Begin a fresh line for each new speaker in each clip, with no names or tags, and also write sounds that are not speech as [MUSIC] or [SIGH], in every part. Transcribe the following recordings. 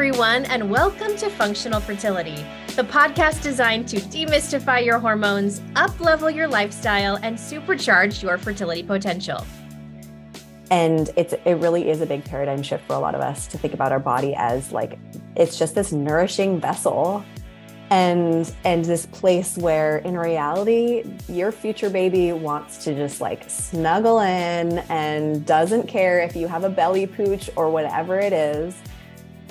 everyone, and welcome to Functional Fertility, the podcast designed to demystify your hormones, uplevel your lifestyle, and supercharge your fertility potential.
And it's it really is a big paradigm shift for a lot of us to think about our body as like it's just this nourishing vessel and and this place where in reality your future baby wants to just like snuggle in and doesn't care if you have a belly pooch or whatever it is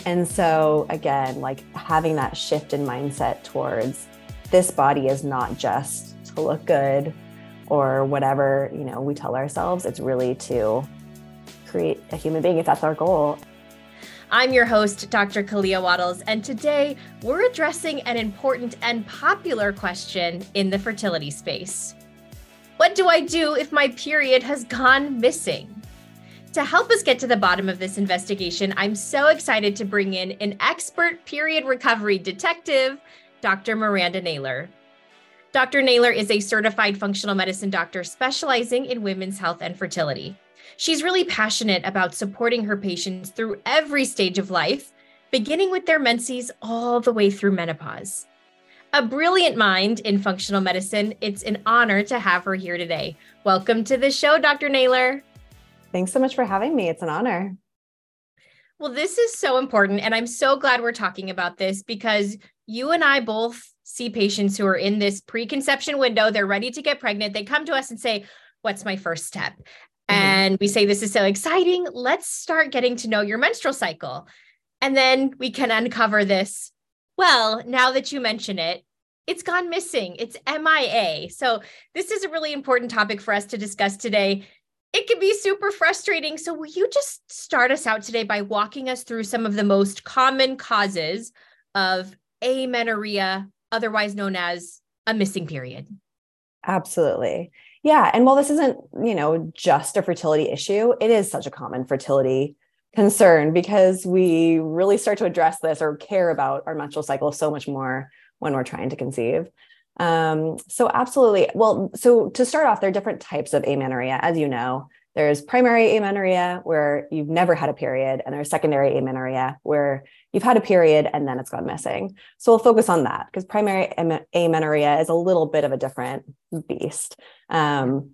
and so again like having that shift in mindset towards this body is not just to look good or whatever you know we tell ourselves it's really to create a human being if that's our goal
I'm your host, Dr. Kalea Wattles, and today we're addressing an important and popular question in the fertility space. What do I do if my period has gone missing? To help us get to the bottom of this investigation, I'm so excited to bring in an expert period recovery detective, Dr. Miranda Naylor. Dr. Naylor is a certified functional medicine doctor specializing in women's health and fertility. She's really passionate about supporting her patients through every stage of life, beginning with their menses all the way through menopause. A brilliant mind in functional medicine, it's an honor to have her here today. Welcome to the show, Dr. Naylor.
Thanks so much for having me. It's an honor.
Well, this is so important. And I'm so glad we're talking about this because you and I both see patients who are in this preconception window. They're ready to get pregnant. They come to us and say, What's my first step? Mm-hmm. And we say, This is so exciting. Let's start getting to know your menstrual cycle. And then we can uncover this. Well, now that you mention it, it's gone missing. It's MIA. So, this is a really important topic for us to discuss today. It can be super frustrating. So, will you just start us out today by walking us through some of the most common causes of amenorrhea, otherwise known as a missing period?
Absolutely. Yeah. And while this isn't, you know, just a fertility issue, it is such a common fertility concern because we really start to address this or care about our menstrual cycle so much more when we're trying to conceive. Um, so absolutely. Well, so to start off, there are different types of amenorrhea, as you know. There's primary amenorrhea where you've never had a period, and there's secondary amenorrhea where you've had a period and then it's gone missing. So we'll focus on that because primary amenorrhea is a little bit of a different beast. Um,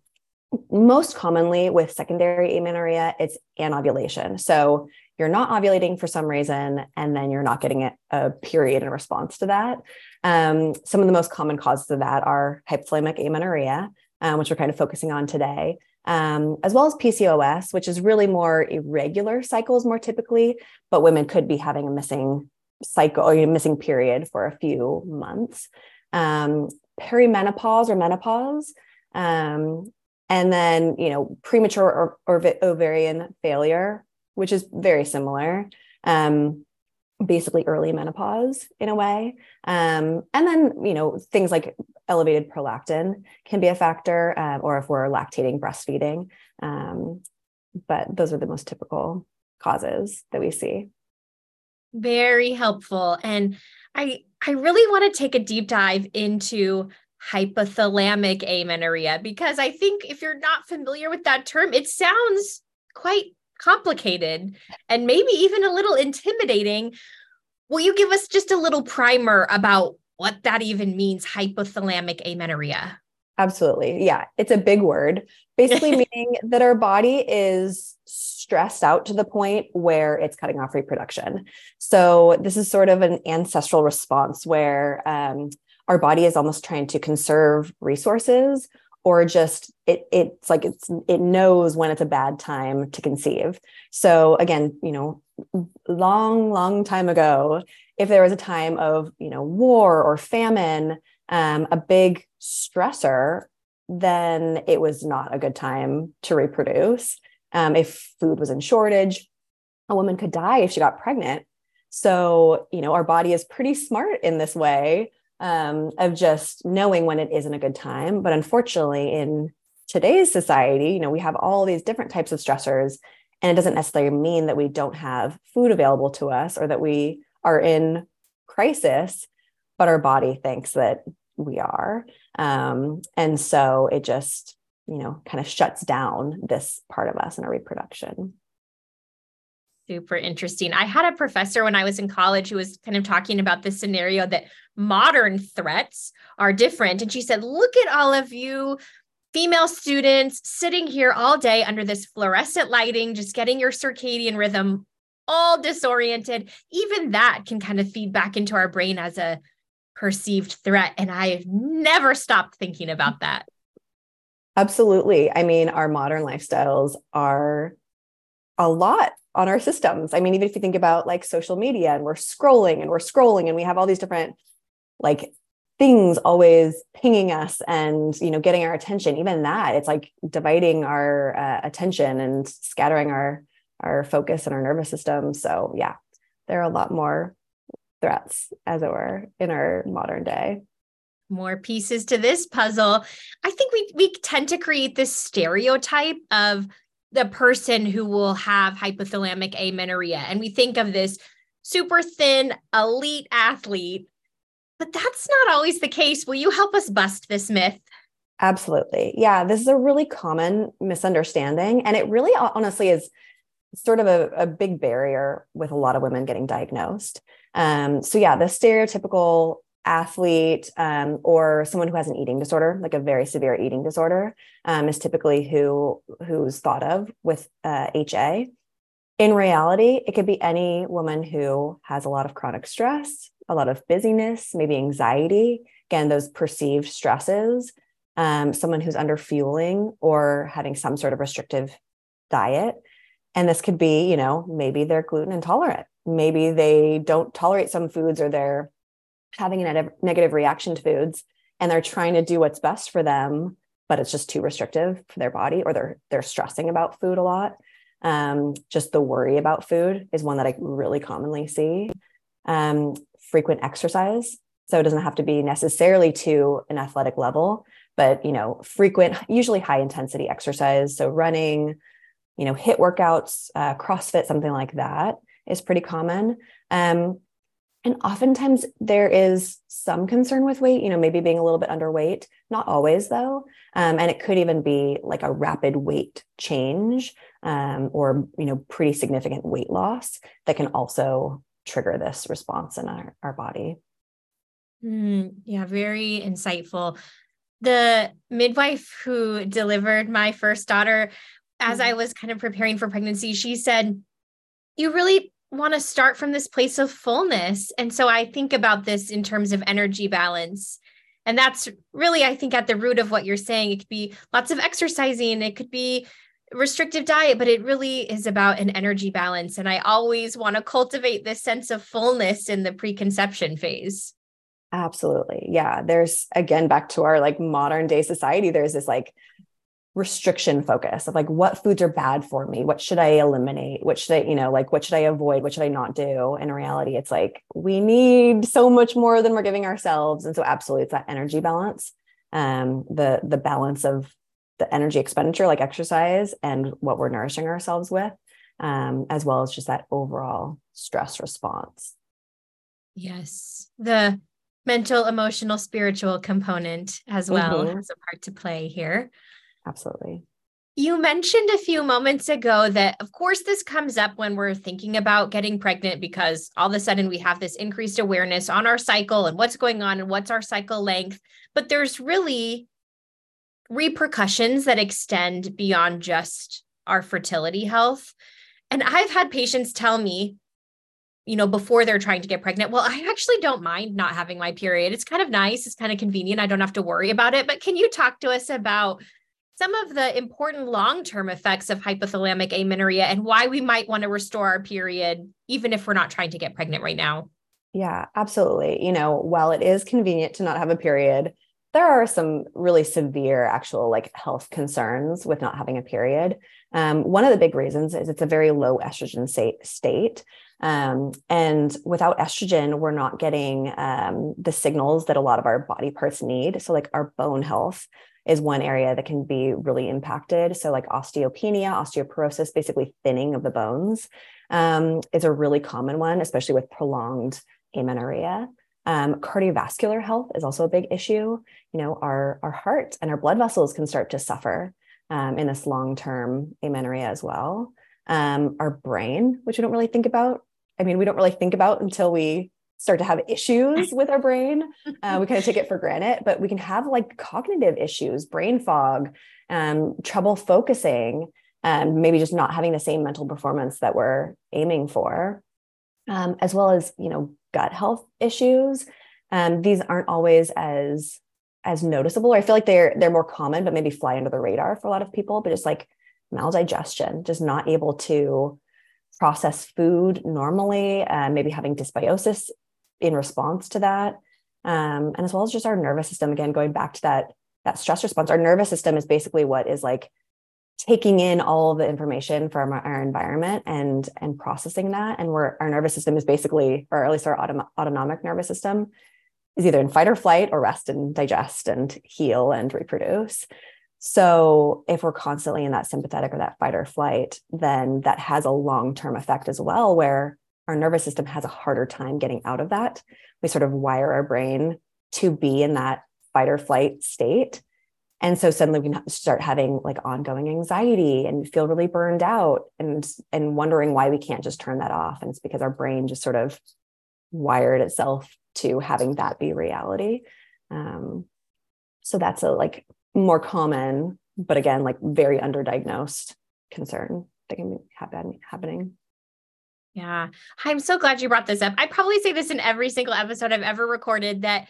most commonly with secondary amenorrhea, it's anovulation. So you're not ovulating for some reason, and then you're not getting a period in response to that. Um, some of the most common causes of that are hypothalamic amenorrhea, um, which we're kind of focusing on today um, as well as PCOS, which is really more irregular cycles, more typically, but women could be having a missing cycle or a missing period for a few months. Um, perimenopause or menopause, um, and then you know premature or, or ovarian failure, which is very similar. Um, basically early menopause in a way. Um, and then, you know, things like elevated prolactin can be a factor, uh, or if we're lactating breastfeeding. Um, but those are the most typical causes that we see.
Very helpful. And I I really want to take a deep dive into hypothalamic amenorrhea because I think if you're not familiar with that term, it sounds quite complicated and maybe even a little intimidating. Will you give us just a little primer about what that even means, hypothalamic amenorrhea?
Absolutely. Yeah, it's a big word. Basically, [LAUGHS] meaning that our body is stressed out to the point where it's cutting off reproduction. So, this is sort of an ancestral response where um, our body is almost trying to conserve resources or just it it's like it's it knows when it's a bad time to conceive. So again you know long long time ago if there was a time of you know war or famine um, a big stressor then it was not a good time to reproduce. Um, if food was in shortage a woman could die if she got pregnant. So you know our body is pretty smart in this way um, of just knowing when it isn't a good time. But unfortunately, in today's society, you know, we have all these different types of stressors, and it doesn't necessarily mean that we don't have food available to us or that we are in crisis, but our body thinks that we are. Um, and so it just, you know, kind of shuts down this part of us in our reproduction.
Super interesting. I had a professor when I was in college who was kind of talking about this scenario that modern threats are different. And she said, Look at all of you female students sitting here all day under this fluorescent lighting, just getting your circadian rhythm all disoriented. Even that can kind of feed back into our brain as a perceived threat. And I've never stopped thinking about that.
Absolutely. I mean, our modern lifestyles are a lot on our systems. I mean, even if you think about like social media and we're scrolling and we're scrolling and we have all these different like things always pinging us and you know getting our attention even that it's like dividing our uh, attention and scattering our our focus and our nervous system. So yeah there are a lot more threats as it were in our modern day.
More pieces to this puzzle. I think we we tend to create this stereotype of the person who will have hypothalamic amenorrhea. And we think of this super thin elite athlete, but that's not always the case. Will you help us bust this myth?
Absolutely. Yeah, this is a really common misunderstanding. And it really honestly is sort of a, a big barrier with a lot of women getting diagnosed. Um, so, yeah, the stereotypical athlete um, or someone who has an eating disorder, like a very severe eating disorder, um, is typically who who's thought of with uh, HA. In reality, it could be any woman who has a lot of chronic stress, a lot of busyness, maybe anxiety. Again, those perceived stresses. Um, someone who's under fueling or having some sort of restrictive diet. And this could be, you know, maybe they're gluten intolerant. Maybe they don't tolerate some foods or they're having a negative reaction to foods and they're trying to do what's best for them but it's just too restrictive for their body or they're they're stressing about food a lot. Um, just the worry about food is one that i really commonly see. Um, frequent exercise. So it doesn't have to be necessarily to an athletic level but you know frequent usually high intensity exercise. So running you know HIIT workouts uh, crossfit something like that is pretty common. Um, and oftentimes there is some concern with weight, you know, maybe being a little bit underweight, not always though. Um, and it could even be like a rapid weight change um, or, you know, pretty significant weight loss that can also trigger this response in our, our body.
Mm, yeah, very insightful. The midwife who delivered my first daughter, as mm-hmm. I was kind of preparing for pregnancy, she said, You really want to start from this place of fullness. And so I think about this in terms of energy balance. And that's really, I think, at the root of what you're saying. It could be lots of exercising, it could be restrictive diet, but it really is about an energy balance. And I always want to cultivate this sense of fullness in the preconception phase.
Absolutely. Yeah. There's again back to our like modern day society, there's this like restriction focus of like what foods are bad for me? What should i eliminate? What should i you know like what should i avoid? What should i not do? In reality it's like we need so much more than we're giving ourselves. And so absolutely it's that energy balance um the the balance of the energy expenditure like exercise and what we're nourishing ourselves with um as well as just that overall stress response.
Yes. The mental emotional spiritual component as well mm-hmm. has a part to play here
Absolutely.
You mentioned a few moments ago that, of course, this comes up when we're thinking about getting pregnant because all of a sudden we have this increased awareness on our cycle and what's going on and what's our cycle length. But there's really repercussions that extend beyond just our fertility health. And I've had patients tell me, you know, before they're trying to get pregnant, well, I actually don't mind not having my period. It's kind of nice, it's kind of convenient. I don't have to worry about it. But can you talk to us about some of the important long-term effects of hypothalamic amenorrhea and why we might want to restore our period even if we're not trying to get pregnant right now.
Yeah, absolutely. You know, while it is convenient to not have a period, there are some really severe actual like health concerns with not having a period. Um, one of the big reasons is it's a very low estrogen state. Um, and without estrogen, we're not getting um, the signals that a lot of our body parts need. So, like our bone health, is one area that can be really impacted. So, like osteopenia, osteoporosis, basically thinning of the bones, um, is a really common one, especially with prolonged amenorrhea. Um, cardiovascular health is also a big issue. You know, our our heart and our blood vessels can start to suffer um, in this long term amenorrhea as well. um, our brain, which we don't really think about. I mean, we don't really think about until we start to have issues with our brain. Uh, we kind of take it for [LAUGHS] granted, but we can have like cognitive issues, brain fog, um, trouble focusing, um, maybe just not having the same mental performance that we're aiming for, um, as well as you know gut health issues. Um, these aren't always as as noticeable. I feel like they're they're more common, but maybe fly under the radar for a lot of people. But just like maldigestion, just not able to process food normally, and maybe having dysbiosis in response to that. Um, and as well as just our nervous system, again, going back to that, that stress response, our nervous system is basically what is like taking in all of the information from our, our environment and and processing that. And we're our nervous system is basically, or at least our autonomic nervous system, is either in fight or flight or rest and digest and heal and reproduce. So if we're constantly in that sympathetic or that fight or flight, then that has a long-term effect as well, where our nervous system has a harder time getting out of that. We sort of wire our brain to be in that fight or flight state. And so suddenly we start having like ongoing anxiety and feel really burned out and and wondering why we can't just turn that off. And it's because our brain just sort of wired itself to having that be reality. Um, so that's a like more common, but again, like very underdiagnosed concern that can be happen, happening.
Yeah. I'm so glad you brought this up. I probably say this in every single episode I've ever recorded that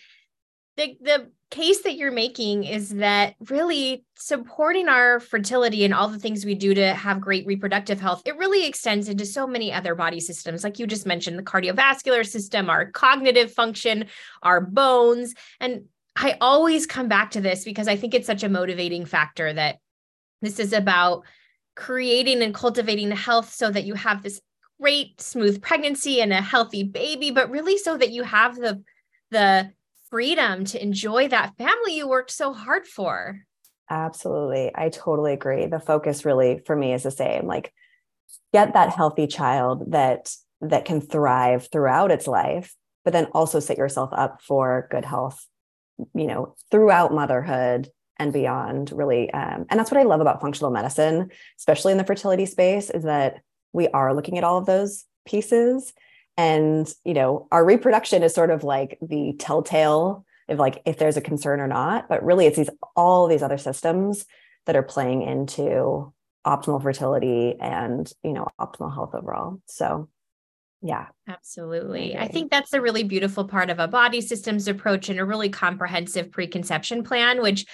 the the case that you're making is that really supporting our fertility and all the things we do to have great reproductive health it really extends into so many other body systems like you just mentioned the cardiovascular system our cognitive function our bones and i always come back to this because i think it's such a motivating factor that this is about creating and cultivating the health so that you have this great smooth pregnancy and a healthy baby but really so that you have the the freedom to enjoy that family you worked so hard for.
Absolutely. I totally agree. The focus really for me is the same like get that healthy child that that can thrive throughout its life but then also set yourself up for good health you know throughout motherhood and beyond really um, and that's what i love about functional medicine especially in the fertility space is that we are looking at all of those pieces. And you know our reproduction is sort of like the telltale of like if there's a concern or not. But really it's these all these other systems that are playing into optimal fertility and you know optimal health overall. So yeah.
Absolutely. I think that's a really beautiful part of a body systems approach and a really comprehensive preconception plan which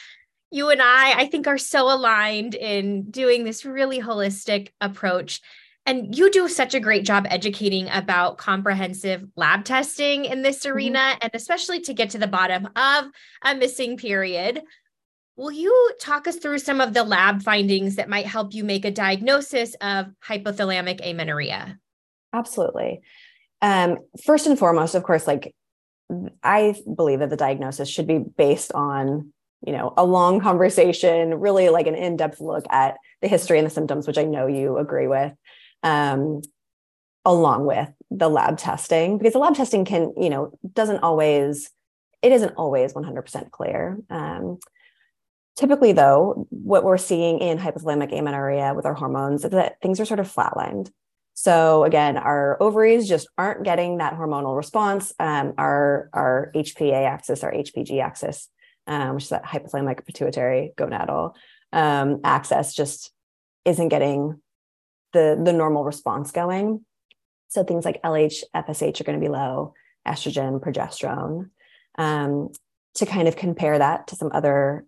you and i i think are so aligned in doing this really holistic approach and you do such a great job educating about comprehensive lab testing in this mm-hmm. arena, mm-hmm. and especially to get to the bottom of a missing period. Will you talk us through some of the lab findings that might help you make a diagnosis of hypothalamic amenorrhea?
Absolutely. Um, first and foremost, of course, like I believe that the diagnosis should be based on, you know, a long conversation, really like an in-depth look at the history and the symptoms, which I know you agree with um, along with the lab testing because the lab testing can you know doesn't always it isn't always 100% clear. Um, typically though what we're seeing in hypothalamic amenorrhea with our hormones is that things are sort of flatlined. So again our ovaries just aren't getting that hormonal response um, our our hpa axis our hpg axis um, which is that hypothalamic pituitary gonadal um, axis just isn't getting the the normal response going. So things like LH, FSH are going to be low, estrogen, progesterone. Um, to kind of compare that to some other,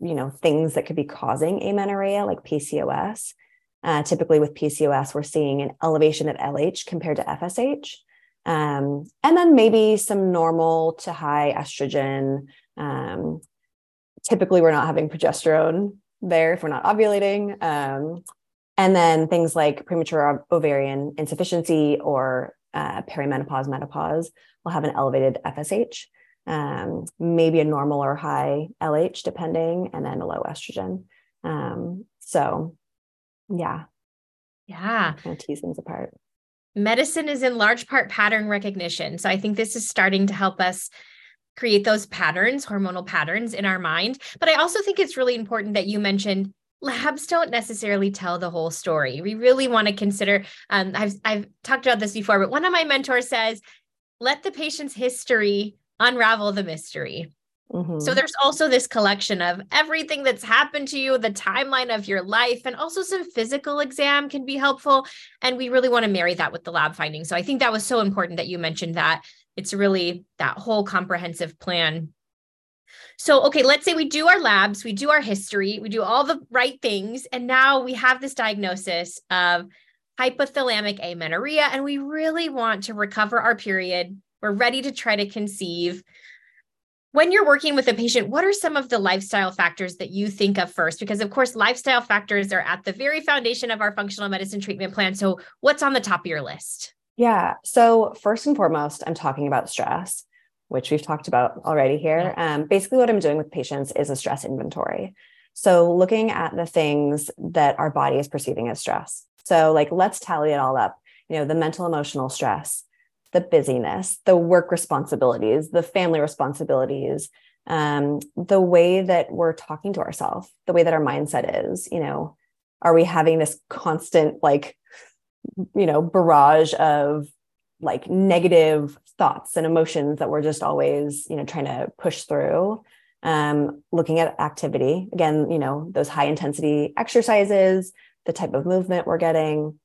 you know, things that could be causing amenorrhea, like PCOS. Uh, typically, with PCOS, we're seeing an elevation of LH compared to FSH, um, and then maybe some normal to high estrogen. Um, typically, we're not having progesterone there if we're not ovulating. Um, and then things like premature ovarian insufficiency or uh, perimenopause, menopause will have an elevated FSH, um, maybe a normal or high LH, depending, and then a low estrogen. Um, so, yeah.
Yeah.
Kind of tease things apart.
Medicine is in large part pattern recognition. So I think this is starting to help us create those patterns, hormonal patterns in our mind. But I also think it's really important that you mentioned labs don't necessarily tell the whole story. We really want to consider. Um, I've I've talked about this before, but one of my mentors says, "Let the patient's history unravel the mystery." Mm-hmm. So there's also this collection of everything that's happened to you, the timeline of your life, and also some physical exam can be helpful. And we really want to marry that with the lab findings. So I think that was so important that you mentioned that. It's really that whole comprehensive plan so, okay, let's say we do our labs, we do our history, we do all the right things, and now we have this diagnosis of hypothalamic amenorrhea, and we really want to recover our period. We're ready to try to conceive. When you're working with a patient, what are some of the lifestyle factors that you think of first? Because, of course, lifestyle factors are at the very foundation of our functional medicine treatment plan. So, what's on the top of your list?
Yeah. So, first and foremost, I'm talking about stress which we've talked about already here. Um, basically, what I'm doing with patients is a stress inventory. So, looking at the things that our body is perceiving as stress. So, like, let's tally it all up. You know, the mental, emotional stress, the busyness, the work responsibilities, the family responsibilities, um, the way that we're talking to ourselves, the way that our mindset is. You know, are we having this constant, like, you know, barrage of like negative thoughts and emotions that we're just always you know trying to push through um, looking at activity. Again you know those high intensity exercises the type of movement we're getting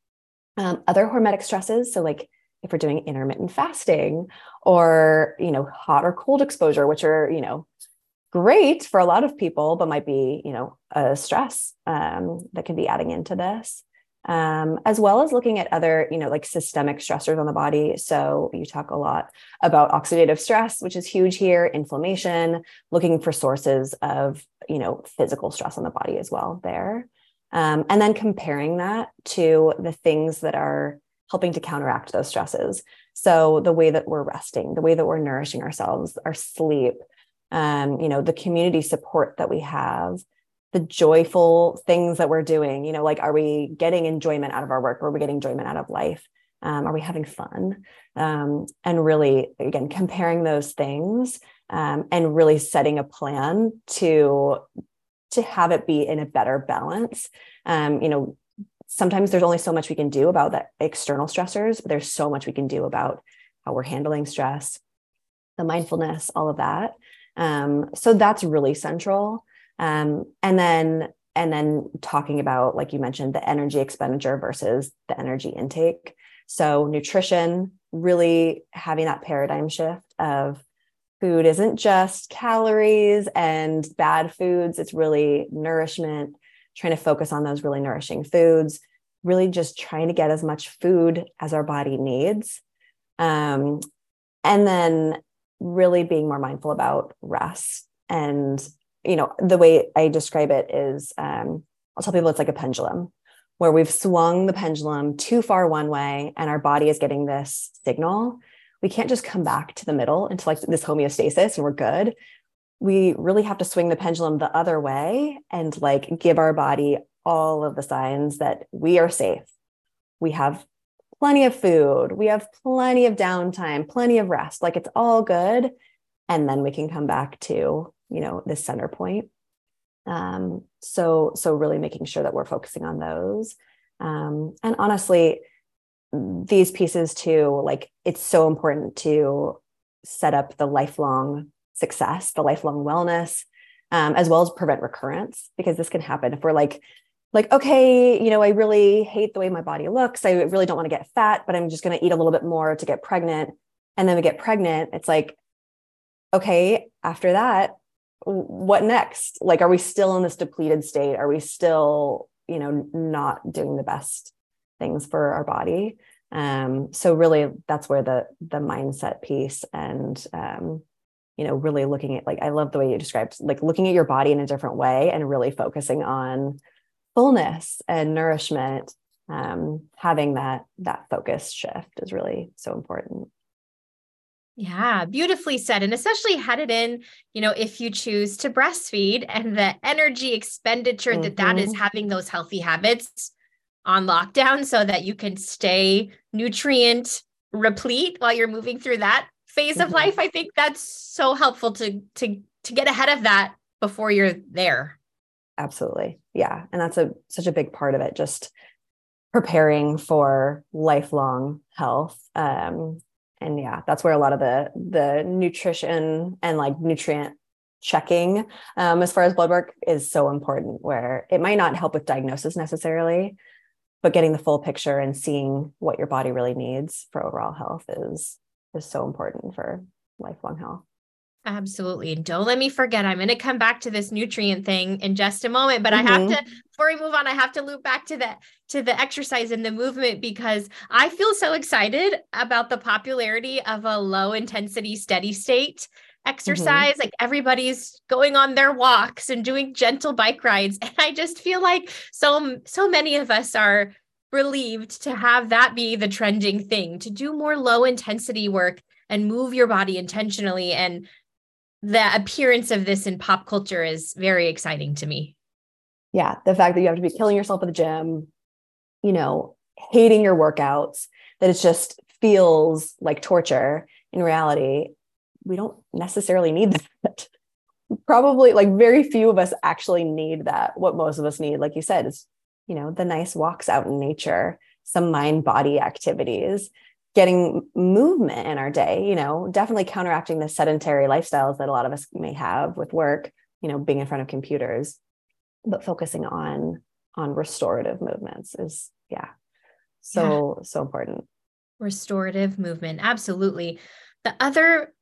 um, other hormetic stresses. So like if we're doing intermittent fasting or you know hot or cold exposure which are you know great for a lot of people but might be you know a stress um, that can be adding into this um, as well as looking at other, you know, like systemic stressors on the body. So you talk a lot about oxidative stress, which is huge here, inflammation, looking for sources of, you know, physical stress on the body as well there. Um, and then comparing that to the things that are helping to counteract those stresses. So the way that we're resting, the way that we're nourishing ourselves, our sleep, um, you know, the community support that we have, the joyful things that we're doing you know like are we getting enjoyment out of our work? Or are we getting enjoyment out of life? Um, are we having fun? Um, and really again comparing those things um, and really setting a plan to to have it be in a better balance. Um, you know sometimes there's only so much we can do about the external stressors. There's so much we can do about how we're handling stress the mindfulness all of that. Um, so that's really central um, and then and then talking about like you mentioned the energy expenditure versus the energy intake. So nutrition really having that paradigm shift of food isn't just calories and bad foods. It's really nourishment trying to focus on those really nourishing foods really just trying to get as much food as our body needs. Um, and then really being more mindful about rest and you know, the way I describe it is um, I'll tell people it's like a pendulum where we've swung the pendulum too far one way and our body is getting this signal. We can't just come back to the middle into like this homeostasis and we're good. We really have to swing the pendulum the other way and like give our body all of the signs that we are safe. We have plenty of food, we have plenty of downtime, plenty of rest. Like it's all good. And then we can come back to you know the center point. Um, so so really making sure that we're focusing on those. Um, and honestly these pieces too like it's so important to set up the lifelong success the lifelong wellness um, as well as prevent recurrence because this can happen. If we're like like okay you know i really hate the way my body looks. I really don't want to get fat but i'm just going to eat a little bit more to get pregnant. And then we get pregnant it's like okay after that what next? Like are we still in this depleted state? Are we still you know not doing the best things for our body? Um so really that's where the the mindset piece and um you know really looking at like i love the way you described like looking at your body in a different way and really focusing on fullness and nourishment. Um having that that focus shift is really so important
yeah, beautifully said. And especially headed in, you know, if you choose to breastfeed and the energy expenditure mm-hmm. that that is mm-hmm. having those healthy habits on lockdown so that you can stay nutrient replete while you're moving through that phase mm-hmm. of life. I think that's so helpful to to to get ahead of that before you're there.
absolutely yeah and that's a such a big part of it just preparing for lifelong health um and yeah that's where a lot of the the nutrition and like nutrient checking um, as far as blood work is so important where it might not help with diagnosis necessarily but getting the full picture and seeing what your body really needs for overall health is is so important for lifelong health
Absolutely. And don't let me forget, I'm going to come back to this nutrient thing in just a moment, but mm-hmm. I have mm-hmm. to, before we move on, I have to loop back to the, to the exercise and the movement because I feel so excited about the popularity of a low intensity steady state mm-hmm. exercise. Mm-hmm. Like everybody's going on their walks and doing gentle bike rides. And I just feel like so, so many of us are relieved to have that be the trending thing to do more low intensity work and move your body intentionally and the appearance of this in pop culture is very exciting to me.
Yeah, the fact that you have to be killing yourself at the gym, you know, hating your workouts, that it just feels like torture. In reality, we don't necessarily need [LAUGHS] that. Probably like very few of us actually need that. What most of us need, like you said, is, you know, the nice walks out in nature, some mind body activities getting movement in our day, you know, definitely counteracting the sedentary lifestyles that a lot of us may have with work, you know, being in front of computers, but focusing on on restorative movements is yeah. So yeah. so important.
Restorative movement, absolutely. The other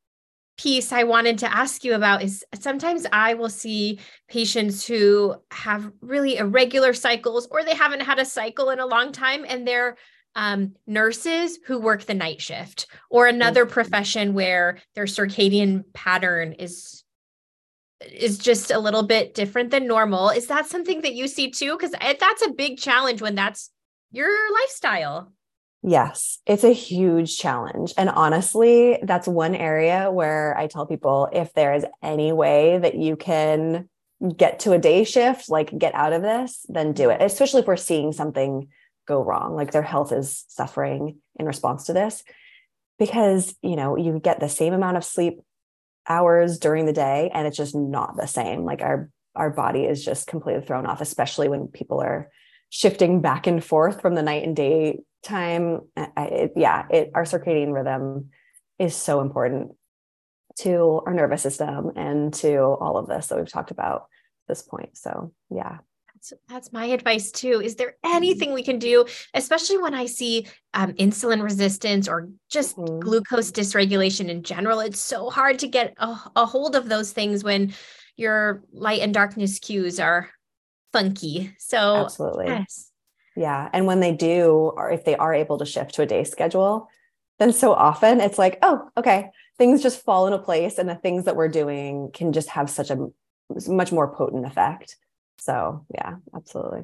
piece I wanted to ask you about is sometimes I will see patients who have really irregular cycles or they haven't had a cycle in a long time and they're um, nurses who work the night shift or another profession where their circadian pattern is is just a little bit different than normal. Is that something that you see too? Because that's a big challenge when that's your lifestyle.
Yes it's a huge challenge. And honestly that's one area where i tell people if there is any way that you can get to a day shift like get out of this then do it especially if we're seeing something go wrong like their health is suffering in response to this. Because you know you get the same amount of sleep hours during the day and it's just not the same. Like our our body is just completely thrown off especially when people are shifting back and forth from the night and day time. It, yeah it our circadian rhythm is so important to our nervous system and to all of this that we've talked about this point. So yeah
that's, that's my advice too. Is there mm-hmm. anything we can do, especially when I see um, insulin resistance or just mm-hmm. glucose dysregulation in general? It's so hard to get a, a hold of those things when your light and darkness cues are funky. So,
absolutely. Yes. Yeah. And when they do, or if they are able to shift to a day schedule, then so often it's like, oh, okay, things just fall into place. And the things that we're doing can just have such a much more potent effect. So, yeah, absolutely.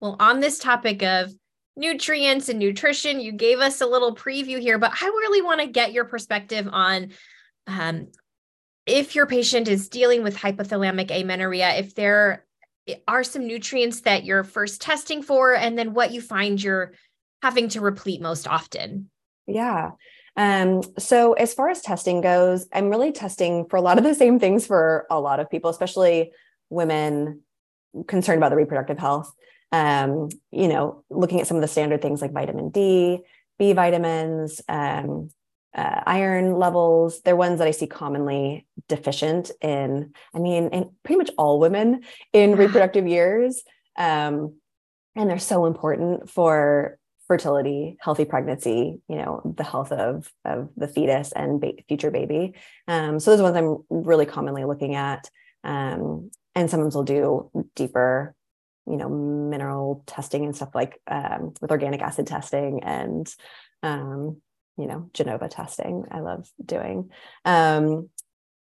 Well, on this topic of nutrients and nutrition, you gave us a little preview here, but I really want to get your perspective on um, if your patient is dealing with hypothalamic amenorrhea, if there are some nutrients that you're first testing for, and then what you find you're having to replete most often.
Yeah. Um, so as far as testing goes, I'm really testing for a lot of the same things for a lot of people, especially women concerned about the reproductive health. Um, you know, looking at some of the standard things like vitamin D, B vitamins, um, uh, iron levels. They're ones that I see commonly deficient in. I mean, in pretty much all women in [LAUGHS] reproductive years, um, and they're so important for fertility, healthy pregnancy, you know, the health of of the fetus and ba- future baby. Um, so those are ones I'm really commonly looking at. Um, and sometimes we'll do deeper you know mineral testing and stuff like um, with organic acid testing and um, you know genova testing i love doing. Um,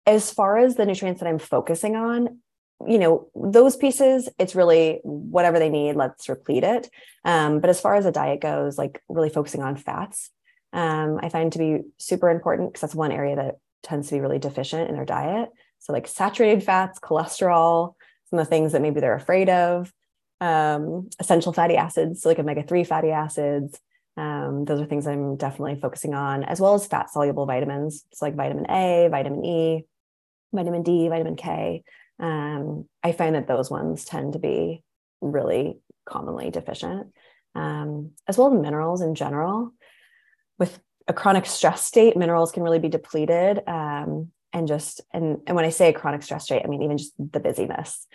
as far as the nutrients that i'm focusing on you know those pieces it's really whatever they need let's replete it. Um, but as far as a diet goes like really focusing on fats um, i find to be super important because that's one area that tends to be really deficient in their diet so, like saturated fats, cholesterol, some of the things that maybe they're afraid of, um, essential fatty acids, so like omega 3 fatty acids. Um, those are things I'm definitely focusing on, as well as fat soluble vitamins. It's like vitamin A, vitamin E, vitamin D, vitamin K. um, I find that those ones tend to be really commonly deficient, um, as well as minerals in general. With a chronic stress state, minerals can really be depleted. Um, and just and and when I say a chronic stress state, I mean even just the busyness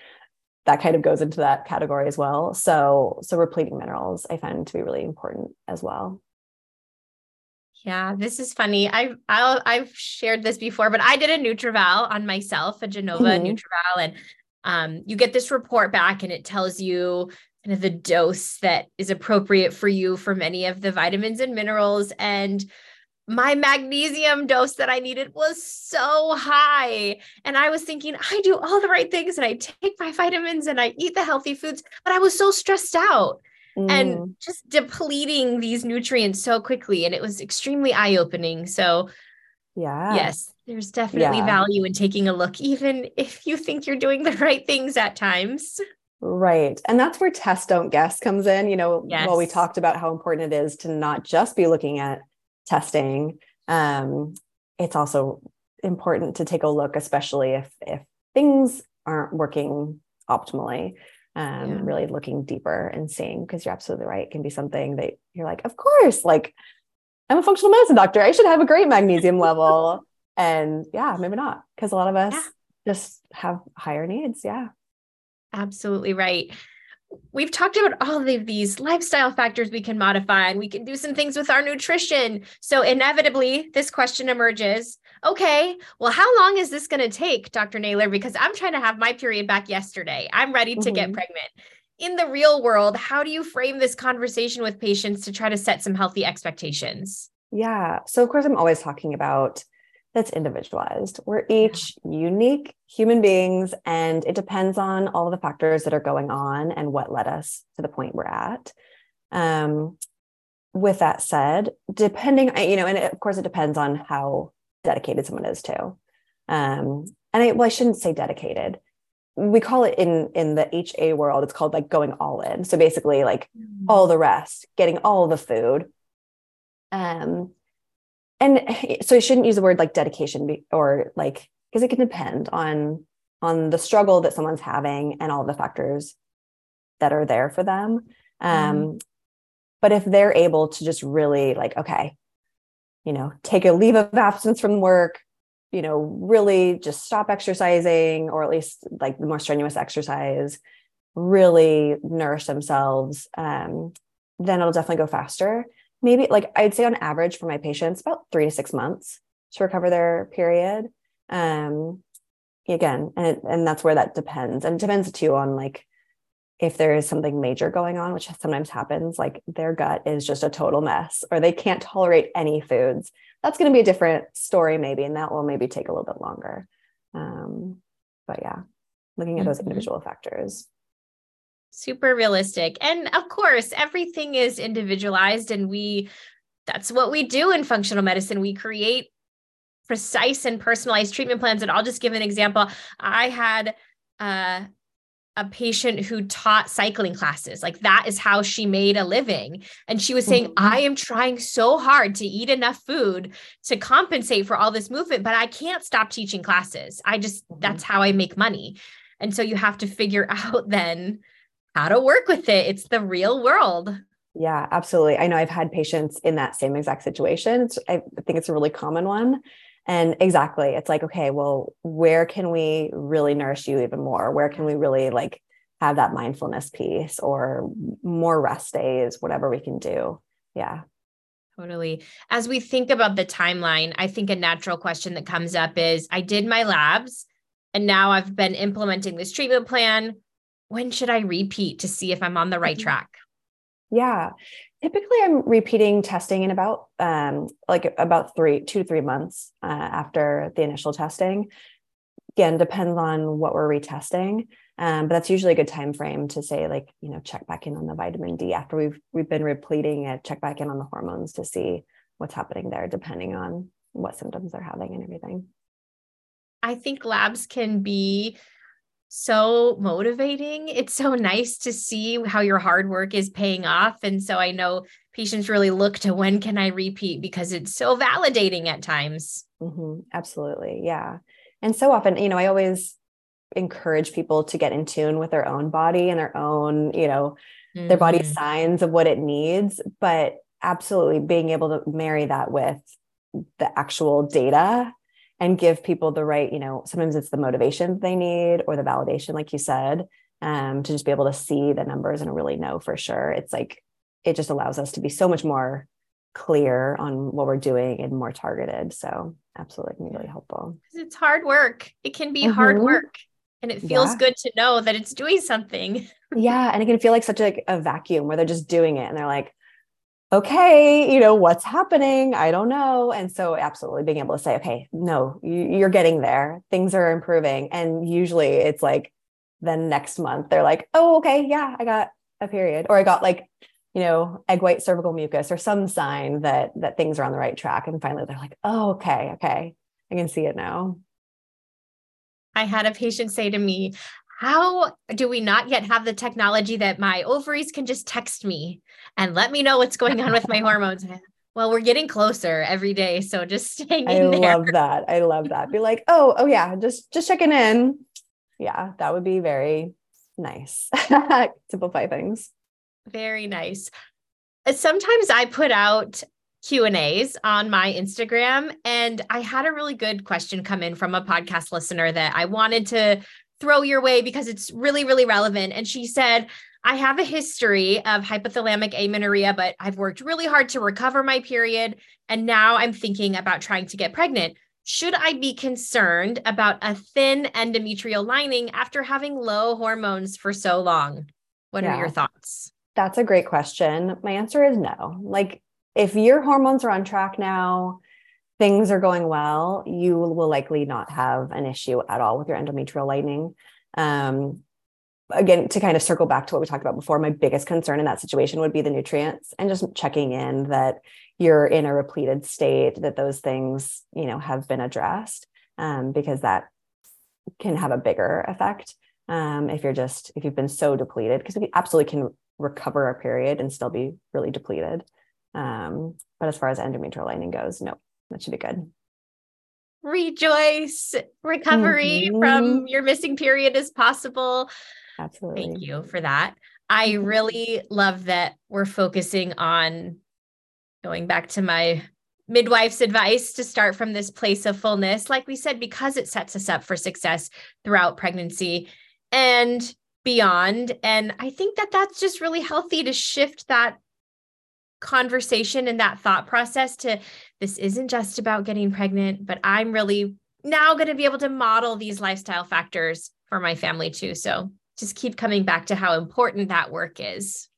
that kind of goes into that category as well. So so repleting minerals I find to be really important as well.
Yeah, this is funny. I've i have shared this before, but I did a NutrEval on myself, a Genova mm-hmm. NutrEval, and um, you get this report back, and it tells you kind of the dose that is appropriate for you for many of the vitamins and minerals. And my magnesium dose that I needed was so high. And I was thinking, I do all the right things and I take my vitamins and I eat the healthy foods, but I was so stressed out mm. and just depleting these nutrients so quickly. And it was extremely eye opening. So,
yeah.
Yes, there's definitely yeah. value in taking a look, even if you think you're doing the right things at times.
Right. And that's where test don't guess comes in. You know, yes. well, we talked about how important it is to not just be looking at testing. Um, it's also important to take a look, especially if if things aren't working optimally um, yeah. really looking deeper and seeing because you're absolutely right. It can be something that you're like, of course, like I'm a functional medicine doctor. I should have a great magnesium [LAUGHS] level. And yeah, maybe not because a lot of us yeah. just have higher needs. Yeah.
Absolutely right. We've talked about all of these lifestyle factors we can modify and we can do some things with our nutrition. So, inevitably, this question emerges okay, well, how long is this going to take, Dr. Naylor? Because I'm trying to have my period back yesterday. I'm ready to mm-hmm. get pregnant. In the real world, how do you frame this conversation with patients to try to set some healthy expectations?
Yeah. So, of course, I'm always talking about that's individualized. We're each unique human beings, and it depends on all of the factors that are going on and what led us to the point we're at. Um, with that said, depending, you know, and it, of course, it depends on how dedicated someone is to. Um, and I, well, I shouldn't say dedicated. We call it in in the HA world, it's called like going all in. So basically, like mm-hmm. all the rest, getting all the food. Um, and [LAUGHS] so I shouldn't use the word like dedication or like because it can depend on on the struggle that someone's having and all the factors that are there for them. Um, mm-hmm. But if they're able to just really like, okay, you know, take a leave of absence from work, you know, really just stop exercising or at least like the more strenuous exercise, really nourish themselves, um, then it'll definitely go faster. Maybe like I'd say on average for my patients, about three to six months to recover their period. Um, again, and it, and that's where that depends, and it depends too on like if there is something major going on, which sometimes happens, like their gut is just a total mess or they can't tolerate any foods, that's going to be a different story, maybe. And that will maybe take a little bit longer. Um, but yeah, looking at those mm-hmm. individual factors.
Super realistic. And of course, everything is individualized, and we that's what we do in functional medicine. We create precise and personalized treatment plans. And I'll just give an example. I had uh, a patient who taught cycling classes. Like that is how she made a living. And she was saying, mm-hmm. I am trying so hard to eat enough food to compensate for all this movement, but I can't stop teaching classes. I just, mm-hmm. that's how I make money. And so you have to figure [LAUGHS] out then how to work with it. It's the real world.
Yeah, absolutely. I know I've had patients in that same exact situation. I think it's a really common one. And exactly, it's like, okay, well, where can we really nourish you even more? Where can we really like have that mindfulness piece or more rest days, whatever we can do? Yeah.
Totally. As we think about the timeline, I think a natural question that comes up is I did my labs and now I've been implementing this treatment plan. When should I repeat to see if I'm on the right mm-hmm. track?
Yeah typically i'm repeating testing in about um, like about three two to three months uh, after the initial testing again depends on what we're retesting um, but that's usually a good time frame to say like you know check back in on the vitamin d after we've we've been repleting it check back in on the hormones to see what's happening there depending on what symptoms they're having and everything
i think labs can be so motivating. It's so nice to see how your hard work is paying off. And so I know patients really look to when can I repeat because it's so validating at times.
Mm-hmm. Absolutely. Yeah. And so often, you know, I always encourage people to get in tune with their own body and their own, you know, mm-hmm. their body's signs of what it needs. But absolutely being able to marry that with the actual data and give people the right, you know, sometimes it's the motivation they need or the validation, like you said, um, to just be able to see the numbers and really know for sure. It's like it just allows us to be so much more clear on what we're doing and more targeted. So absolutely can be really helpful.
It's hard work. It can be mm-hmm. hard work. And it feels yeah. good to know that it's doing something.
yeah. And it can feel like such a, a vacuum where they're just doing it and they're like, okay, you know, what's happening? I don't know. And so, absolutely being able to say, okay, no, you're getting there. Things are improving. And usually it's like, the next month they're like, oh, okay, yeah, I got a period, or I got like, you know, egg white cervical mucus, or some sign that that things are on the right track. And finally, they're like, oh, okay, okay, I can see it now.
I had a patient say to me, how do we not yet have the technology that my ovaries can just text me and let me know what's going on with my hormones? Well, we're getting closer every day, so just [LAUGHS] staying I
love that. I love that. Be like, oh, oh yeah, just just checking in. Yeah, that would be very nice. [LAUGHS] Simplify things.
Very nice. Sometimes I put out Q and A's on my Instagram, and I had a really good question come in from a podcast listener that I wanted to throw your way because it's really, really relevant. And she said, I have a history of hypothalamic amenorrhea, but I've worked really hard to recover my period. And now I'm thinking about trying to get pregnant. Should I be concerned about a thin endometrial lining after having low hormones for so long? What yeah, are your thoughts?
That's a great question. My answer is no. Like, if your hormones are on track now, things are going well, you will likely not have an issue at all with your endometrial lining. Um, again, to kind of circle back to what we talked about before, my biggest concern in that situation would be the nutrients and just checking in that you're in a repleted state, that those things, you know, have been addressed, um, because that can have a bigger effect um, if you're just if you've been so depleted, because we absolutely can recover our period and still be really depleted. Um, but as far as endometrial lining goes, no, that should be good.
Rejoice, recovery mm-hmm. from your missing period is possible.
Absolutely.
Thank you for that. I mm-hmm. really love that we're focusing on going back to my midwife's advice to start from this place of fullness, like we said, because it sets us up for success throughout pregnancy and beyond. And I think that that's just really healthy to shift that conversation and that thought process to this isn't just about getting pregnant, but I'm really now going to be able to model these lifestyle factors for my family too. So just keep coming back to how important that work is.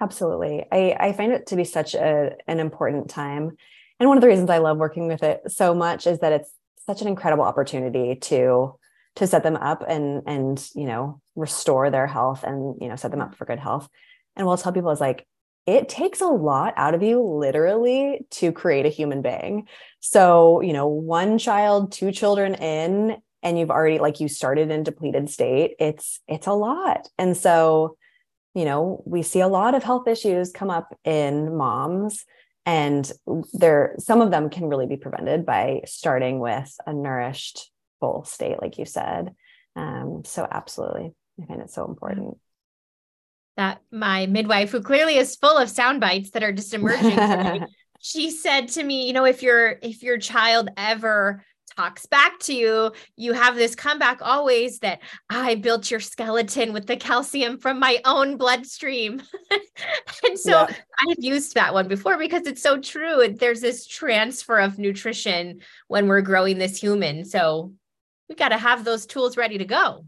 Absolutely. I, I find it to be such a, an important time. And one of the reasons I love working with it so much is that it's such an incredible opportunity to to set them up and and you know restore their health and you know set them up for good health and what i'll tell people is like it takes a lot out of you literally to create a human being. So, you know, one child, two children in and you've already like you started in depleted state, it's it's a lot. And so, you know, we see a lot of health issues come up in moms and there some of them can really be prevented by starting with a nourished full state like you said. Um, so absolutely. I find it so important
that my midwife, who clearly is full of sound bites that are just emerging, [LAUGHS] she said to me, you know, if your if your child ever talks back to you, you have this comeback always that I built your skeleton with the calcium from my own bloodstream. [LAUGHS] and so yeah. I've used that one before because it's so true. There's this transfer of nutrition when we're growing this human. So we got to have those tools ready to go.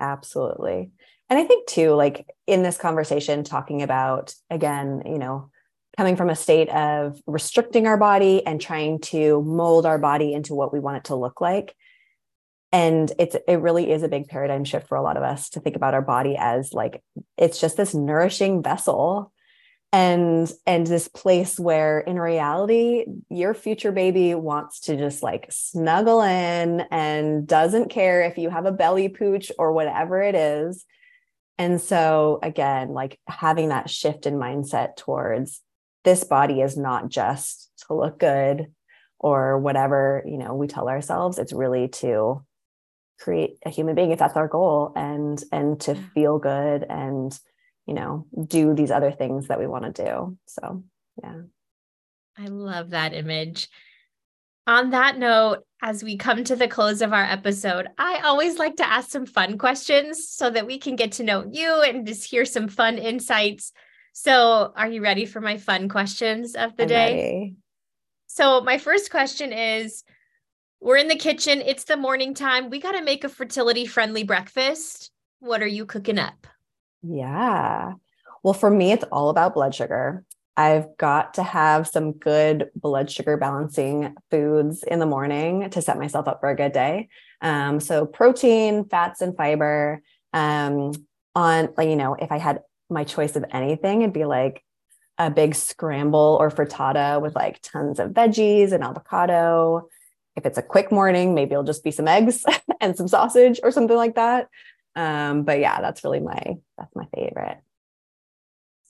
Absolutely. And I think too, like in this conversation, talking about again, you know, coming from a state of restricting our body and trying to mold our body into what we want it to look like. And it's it really is a big paradigm shift for a lot of us to think about our body as like it's just this nourishing vessel and and this place where in reality your future baby wants to just like snuggle in and doesn't care if you have a belly pooch or whatever it is and so, again, like having that shift in mindset towards this body is not just to look good or whatever, you know, we tell ourselves, it's really to create a human being if that's our goal and and to feel good and you know do these other things that we want to do. So yeah.
I love that image on that note as we come to the close of our episode i always like to ask some fun questions so that we can get to know you and just hear some fun insights so are you ready for my fun questions of the
I'm
day
ready.
so my first question is we're in the kitchen. It's the morning time. We got to make a fertility friendly breakfast. What are you cooking up?
Yeah. Well, for me, it's all about blood sugar. I've got to have some good blood sugar balancing foods in the morning to set myself up for a good day. Um, so protein, fats, and fiber. Um, on like you know, if I had my choice of anything, it'd be like a big scramble or frittata with like tons of veggies and avocado, if it's a quick morning, maybe it'll just be some eggs [LAUGHS] and some sausage or something like that. Um, but yeah, that's really my that's my favorite.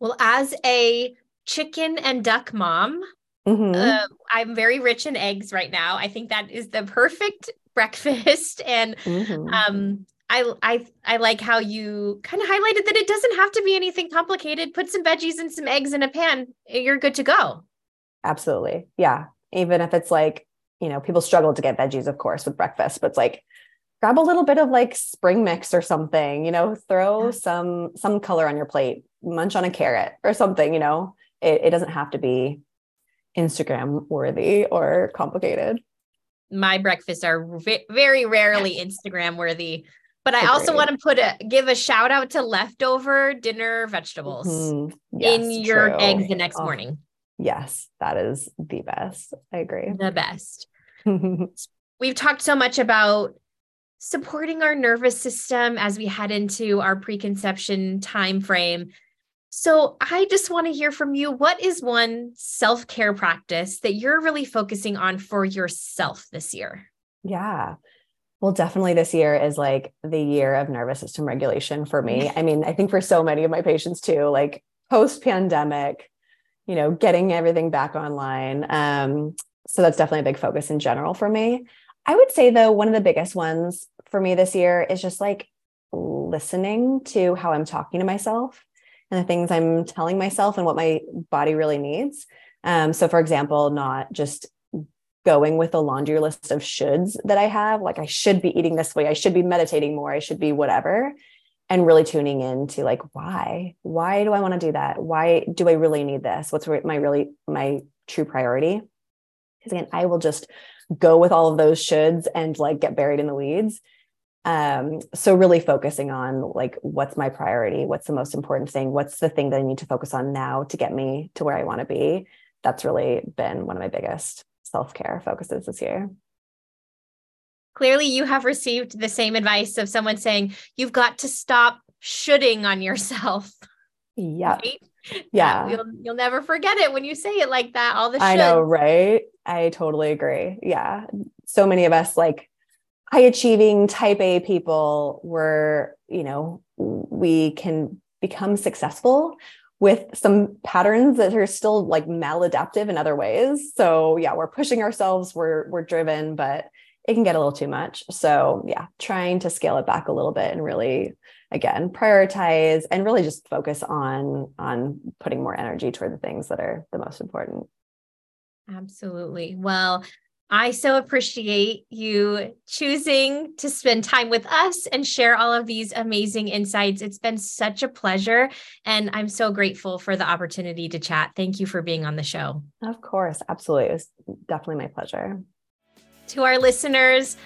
Well, as a chicken and duck mom, mm-hmm. uh, I'm very rich in eggs right now. I think that is the perfect [LAUGHS] breakfast, and mm-hmm. um, I I I like how you kind of highlighted that it doesn't have to be anything complicated. Put some veggies and some eggs in a pan, you're good to go.
Absolutely, yeah. Even if it's like you know, people struggle to get veggies, of course, with breakfast, but it's like grab a little bit of like spring mix or something, you know, throw yeah. some some color on your plate, munch on a carrot or something, you know. It, it doesn't have to be Instagram worthy or complicated.
My breakfasts are very rarely Instagram worthy, but I also want to put a give a shout out to leftover dinner vegetables mm-hmm. yes, in your true. eggs the next oh, morning.
Yes, that is the best. I agree.
The best. [LAUGHS] We've talked so much about supporting our nervous system as we head into our preconception time frame. So I just want to hear from you what is one self-care practice that you're really focusing on for yourself this year?
Yeah. Well, definitely this year is like the year of nervous system regulation for me. I mean, I think for so many of my patients too, like post pandemic, you know, getting everything back online. Um, so that's definitely a big focus in general for me. I would say though, one of the biggest ones for me this year is just like listening to how I'm talking to myself and the things I'm telling myself and what my body really needs. Um, so for example, not just going with a laundry list of shoulds that I have, like I should be eating this way, I should be meditating more, I should be whatever, and really tuning in to like why, why do I want to do that? Why do I really need this? What's my really my true priority? because again i will just go with all of those shoulds and like get buried in the weeds um so really focusing on like what's my priority? What's the most important thing? What's the thing that i need to focus on now to get me to where i want to be? That's really been one of my biggest self-care focuses this year.
Clearly you have received the same advice of someone saying you've got to stop shoulding on yourself.
Yeah right? yeah.
you'll, you'll never forget it when you say it like that all the
i know right? I totally agree. Yeah. So many of us like high achieving type a people were you know we can become successful with some patterns that are still like maladaptive in other ways. So yeah we're pushing ourselves we're we're driven but it can get a little too much. So yeah trying to scale it back a little bit and really again prioritize and really just focus on on putting more energy toward the things that are the most important.
Absolutely. Well I so appreciate you choosing to spend time with us and share all of these amazing insights. It's been such a pleasure. And I'm so grateful for the opportunity to chat. Thank you for being on the show.
Of course. Absolutely. It was definitely my pleasure.
To our listeners,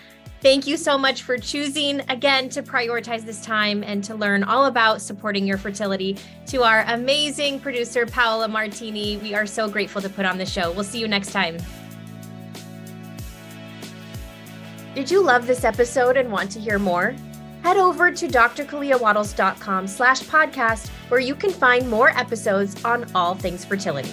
Thank you so much for choosing again to prioritize this time and to learn all about supporting your fertility. To our amazing producer, Paola Martini, we are so grateful to put on the show. We'll see you next time. Did you love this episode and want to hear more? Head over to drkaleawattles.com slash podcast where you can find more episodes on all things fertility.